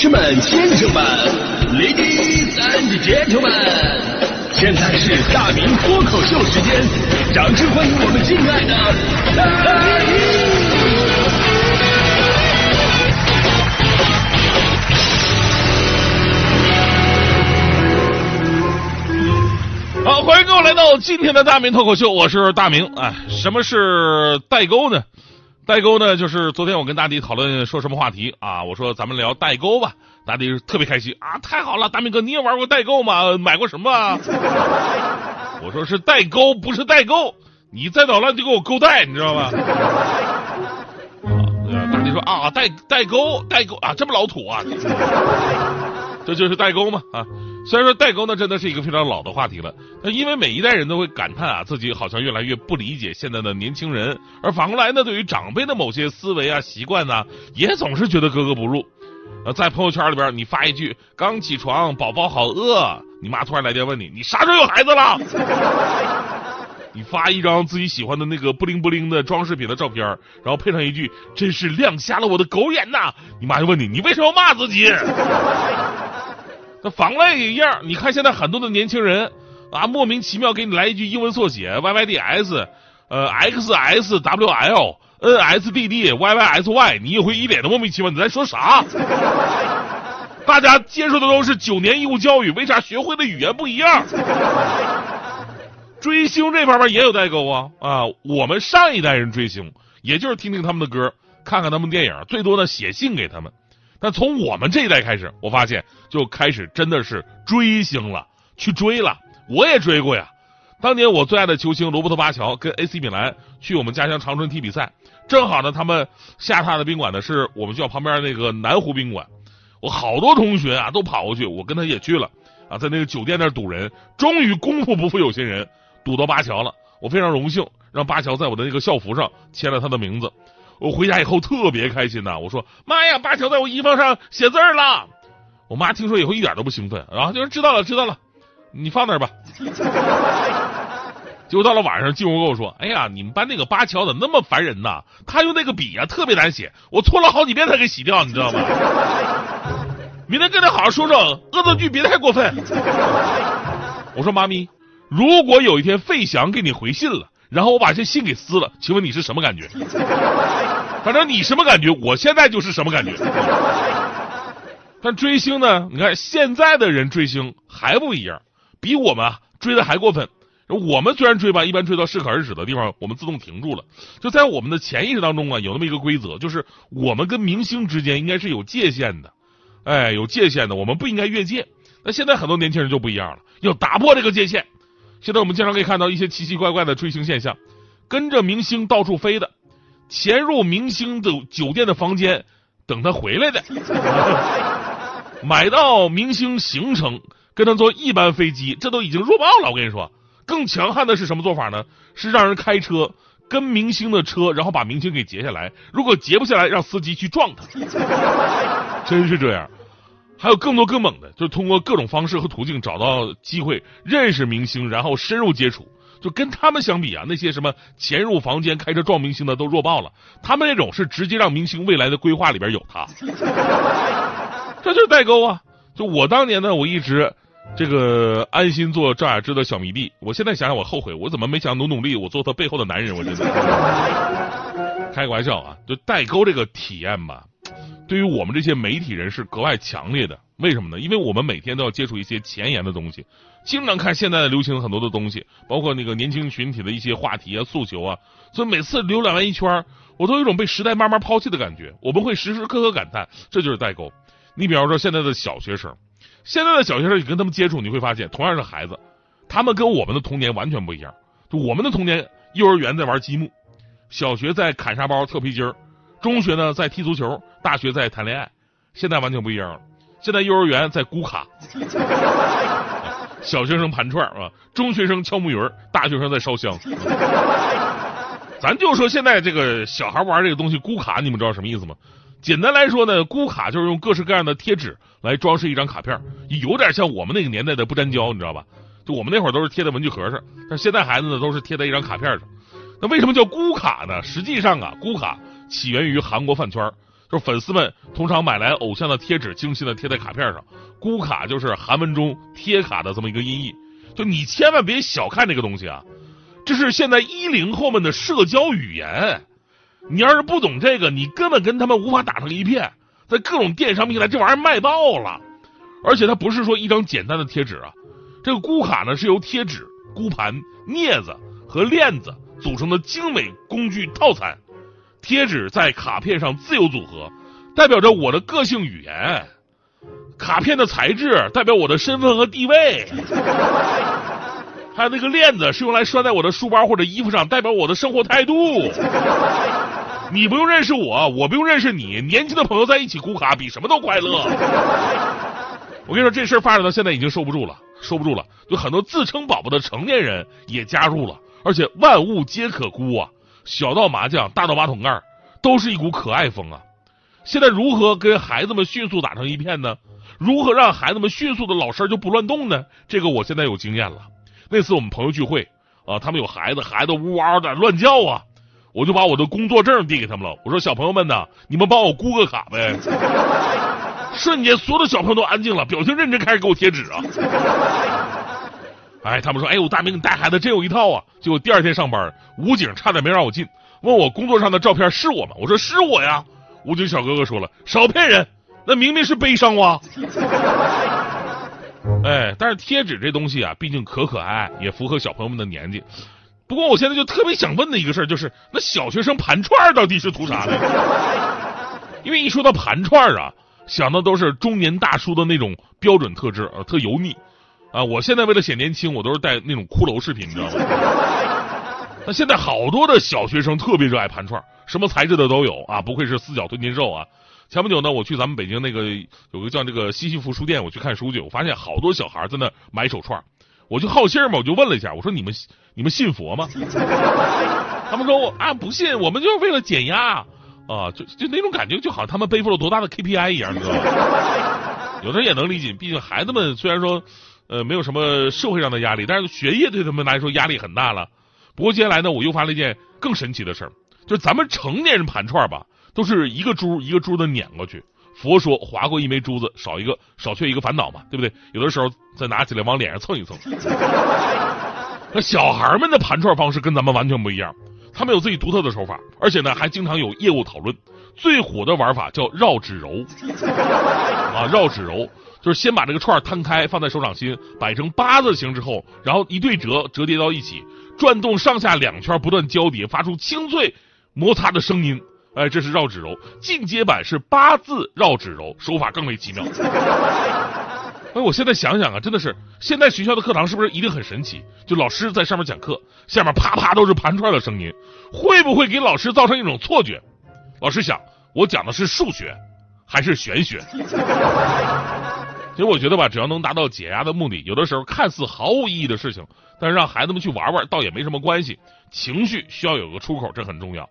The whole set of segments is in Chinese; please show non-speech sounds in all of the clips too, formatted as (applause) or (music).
士们、先生们，Ladies and Gentlemen，现在是大明脱口秀时间，掌声欢迎我们敬爱的大明！好，欢迎各位来到今天的大明脱口秀，我是大明。哎，什么是代沟呢？代沟呢，就是昨天我跟大迪讨论说什么话题啊？我说咱们聊代沟吧，大迪特别开心啊！太好了，大明哥你也玩过代购吗？买过什么啊？(laughs) 我说是代沟，不是代购，你再捣乱就给我勾带，你知道吗？啊大迪说啊，代代沟，代沟啊，这么老土啊？这就是代沟嘛啊！虽然说代沟呢，真的是一个非常老的话题了，但因为每一代人都会感叹啊，自己好像越来越不理解现在的年轻人，而反过来呢，对于长辈的某些思维啊、习惯呐，也总是觉得格格不入。呃，在朋友圈里边，你发一句“刚起床，宝宝好饿”，你妈突然来电问你：“你啥时候有孩子了？” (laughs) 你发一张自己喜欢的那个布灵布灵的装饰品的照片，然后配上一句“真是亮瞎了我的狗眼呐”，你妈就问你：“你为什么骂自己？”那反过来也一样，你看现在很多的年轻人啊，莫名其妙给你来一句英文缩写 Y Y D S，呃 X S W L N S D D Y Y S Y，你也会一脸的莫名其妙，你在说啥？大家接受的都是九年义务教育，为啥学会的语言不一样？追星这方面也有代沟啊啊！我们上一代人追星，也就是听听他们的歌，看看他们电影，最多呢写信给他们。但从我们这一代开始，我发现就开始真的是追星了，去追了。我也追过呀。当年我最爱的球星罗伯特巴乔跟 AC 米兰去我们家乡长春踢比赛，正好呢，他们下榻的宾馆呢是我们学校旁边那个南湖宾馆。我好多同学啊都跑过去，我跟他也去了啊，在那个酒店那儿堵人，终于功夫不负有心人，堵到巴乔了。我非常荣幸，让巴乔在我的那个校服上签了他的名字。我回家以后特别开心呐！我说：“妈呀，巴乔在我衣服上写字了！”我妈听说以后一点都不兴奋，然后就说：“知道了，知道了，你放那儿吧。(laughs) ”结果到了晚上，进屋跟我说：“哎呀，你们班那个巴乔怎么那么烦人呐？他用那个笔啊特别难写，我搓了好几遍才给洗掉，你知道吗？(laughs) 明天跟他好好说说，恶作剧别太过分。(laughs) ”我说：“妈咪，如果有一天费翔给你回信了。”然后我把这信给撕了，请问你是什么感觉？反正你什么感觉，我现在就是什么感觉。但追星呢？你看现在的人追星还不一样，比我们追的还过分。我们虽然追吧，一般追到适可而止的地方，我们自动停住了。就在我们的潜意识当中啊，有那么一个规则，就是我们跟明星之间应该是有界限的，哎，有界限的，我们不应该越界。那现在很多年轻人就不一样了，要打破这个界限。现在我们经常可以看到一些奇奇怪怪的追星现象，跟着明星到处飞的，潜入明星的酒店的房间等他回来的，(laughs) 买到明星行程跟他坐一班飞机，这都已经弱爆了。我跟你说，更强悍的是什么做法呢？是让人开车跟明星的车，然后把明星给截下来，如果截不下来，让司机去撞他。(laughs) 真是这样。还有更多更猛的，就是通过各种方式和途径找到机会认识明星，然后深入接触。就跟他们相比啊，那些什么潜入房间开车撞明星的都弱爆了。他们那种是直接让明星未来的规划里边有他，(laughs) 这就是代沟啊！就我当年呢，我一直这个安心做赵雅芝的小迷弟。我现在想想，我后悔，我怎么没想努努力，我做他背后的男人？我真的 (laughs) 开个玩笑啊！就代沟这个体验吧。对于我们这些媒体人是格外强烈的，为什么呢？因为我们每天都要接触一些前沿的东西，经常看现在的流行很多的东西，包括那个年轻群体的一些话题啊、诉求啊，所以每次浏览完一圈，我都有种被时代慢慢抛弃的感觉。我们会时时刻刻感叹，这就是代沟。你比方说现在的小学生，现在的小学生，你跟他们接触，你会发现，同样是孩子，他们跟我们的童年完全不一样。就我们的童年，幼儿园在玩积木，小学在砍沙包、跳皮筋儿。中学呢在踢足球，大学在谈恋爱，现在完全不一样了。现在幼儿园在咕卡，(laughs) 小学生盘串啊，中学生敲木鱼大学生在烧香。咱就说现在这个小孩玩这个东西咕卡，你们知道什么意思吗？简单来说呢，咕卡就是用各式各样的贴纸来装饰一张卡片，有点像我们那个年代的不粘胶，你知道吧？就我们那会儿都是贴在文具盒上，但现在孩子呢都是贴在一张卡片上。那为什么叫咕卡呢？实际上啊，咕卡。起源于韩国饭圈，就是粉丝们通常买来偶像的贴纸，精心的贴在卡片上。咕卡就是韩文中贴卡的这么一个音译。就你千万别小看这个东西啊，这是现在一零后们的社交语言。你要是不懂这个，你根本跟他们无法打成一片。在各种电商平台，这玩意儿卖爆了。而且它不是说一张简单的贴纸啊，这个咕卡呢是由贴纸、咕盘、镊子和链子组成的精美工具套餐。贴纸在卡片上自由组合，代表着我的个性语言；卡片的材质代表我的身份和地位；还有那个链子是用来拴在我的书包或者衣服上，代表我的生活态度。你不用认识我，我不用认识你，年轻的朋友在一起咕卡比什么都快乐。我跟你说，这事儿发展到现在已经受不住了，收不住了。有很多自称宝宝的成年人也加入了，而且万物皆可估啊。小到麻将，大到马桶盖，都是一股可爱风啊！现在如何跟孩子们迅速打成一片呢？如何让孩子们迅速的老实就不乱动呢？这个我现在有经验了。那次我们朋友聚会啊，他们有孩子，孩子呜嗷的乱叫啊，我就把我的工作证递给他们了。我说小朋友们呢，你们帮我估个卡呗。(laughs) 瞬间，所有的小朋友都安静了，表情认真，开始给我贴纸啊。哎，他们说：“哎呦，大明，你带孩子真有一套啊！”结果第二天上班，武警差点没让我进，问我工作上的照片是我吗？我说是我呀。武警小哥哥说了：“少骗人，那明明是悲伤哇！”哎，但是贴纸这东西啊，毕竟可可爱，也符合小朋友们的年纪。不过我现在就特别想问的一个事儿，就是那小学生盘串到底是图啥呢？(laughs) 因为一说到盘串啊，想的都是中年大叔的那种标准特质，呃，特油腻。啊！我现在为了显年轻，我都是戴那种骷髅饰品，你知道吗？(laughs) 那现在好多的小学生特别热爱盘串，什么材质的都有啊！不愧是四脚吞金兽啊！前不久呢，我去咱们北京那个有个叫这个西西弗书店，我去看书去，我发现好多小孩在那买手串，我就好心嘛，我就问了一下，我说你们你们信佛吗？(laughs) 他们说我啊不信，我们就是为了减压啊，就就那种感觉，就好像他们背负了多大的 KPI 一样，你知道吗？(laughs) 有的人也能理解，毕竟孩子们虽然说。呃，没有什么社会上的压力，但是学业对他们来说压力很大了。不过接下来呢，我又发了一件更神奇的事儿，就是咱们成年人盘串吧，都是一个珠一个珠的碾过去。佛说划过一枚珠子，少一个少却一个烦恼嘛，对不对？有的时候再拿起来往脸上蹭一蹭。(laughs) 那小孩们的盘串方式跟咱们完全不一样，他们有自己独特的手法，而且呢还经常有业务讨论。最火的玩法叫绕指柔 (laughs) 啊，绕指柔。就是先把这个串摊开，放在手掌心，摆成八字形之后，然后一对折，折叠到一起，转动上下两圈，不断交叠，发出清脆摩擦的声音。哎，这是绕指柔。进阶版是八字绕指柔，手法更为奇妙。哎，我现在想想啊，真的是现在学校的课堂是不是一定很神奇？就老师在上面讲课，下面啪啪都是盘串的声音，会不会给老师造成一种错觉？老师想，我讲的是数学还是玄学？(laughs) 其实我觉得吧，只要能达到解压的目的，有的时候看似毫无意义的事情，但是让孩子们去玩玩，倒也没什么关系。情绪需要有个出口，这很重要。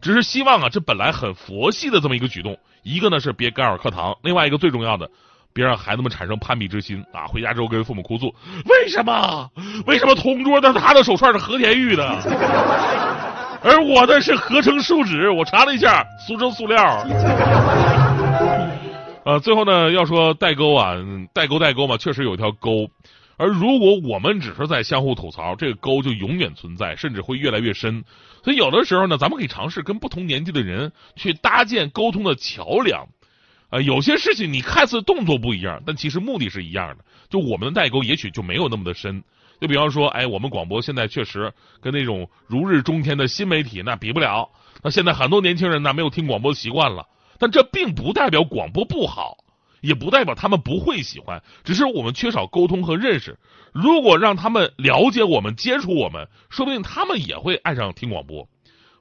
只是希望啊，这本来很佛系的这么一个举动，一个呢是别干扰课堂，另外一个最重要的，别让孩子们产生攀比之心啊。回家之后跟父母哭诉，为什么？为什么同桌的他的手串是和田玉的，而我的是合成树脂？我查了一下，俗称塑料。呃，最后呢，要说代沟啊，代沟代沟嘛，确实有一条沟。而如果我们只是在相互吐槽，这个沟就永远存在，甚至会越来越深。所以有的时候呢，咱们可以尝试跟不同年纪的人去搭建沟通的桥梁。啊，有些事情你看似动作不一样，但其实目的是一样的。就我们的代沟也许就没有那么的深。就比方说，哎，我们广播现在确实跟那种如日中天的新媒体那比不了。那现在很多年轻人呢，没有听广播习惯了。但这并不代表广播不好，也不代表他们不会喜欢，只是我们缺少沟通和认识。如果让他们了解我们、接触我们，说不定他们也会爱上听广播。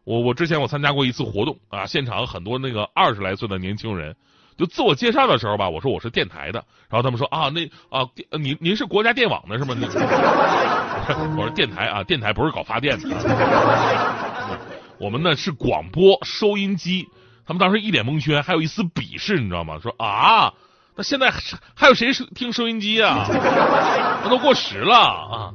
我我之前我参加过一次活动啊，现场很多那个二十来岁的年轻人，就自我介绍的时候吧，我说我是电台的，然后他们说啊，那啊，您您是国家电网的是吗？(laughs) 我说电台啊，电台不是搞发电的，(laughs) 我们呢是广播收音机。他们当时一脸蒙圈，还有一丝鄙视，你知道吗？说啊，那现在还有谁听收音机啊？那都过时了啊！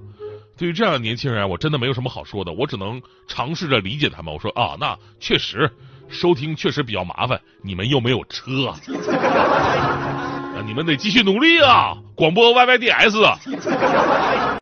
对于这样的年轻人，我真的没有什么好说的，我只能尝试着理解他们。我说啊，那确实，收听确实比较麻烦，你们又没有车，(laughs) 啊，你们得继续努力啊！广播 YYDS。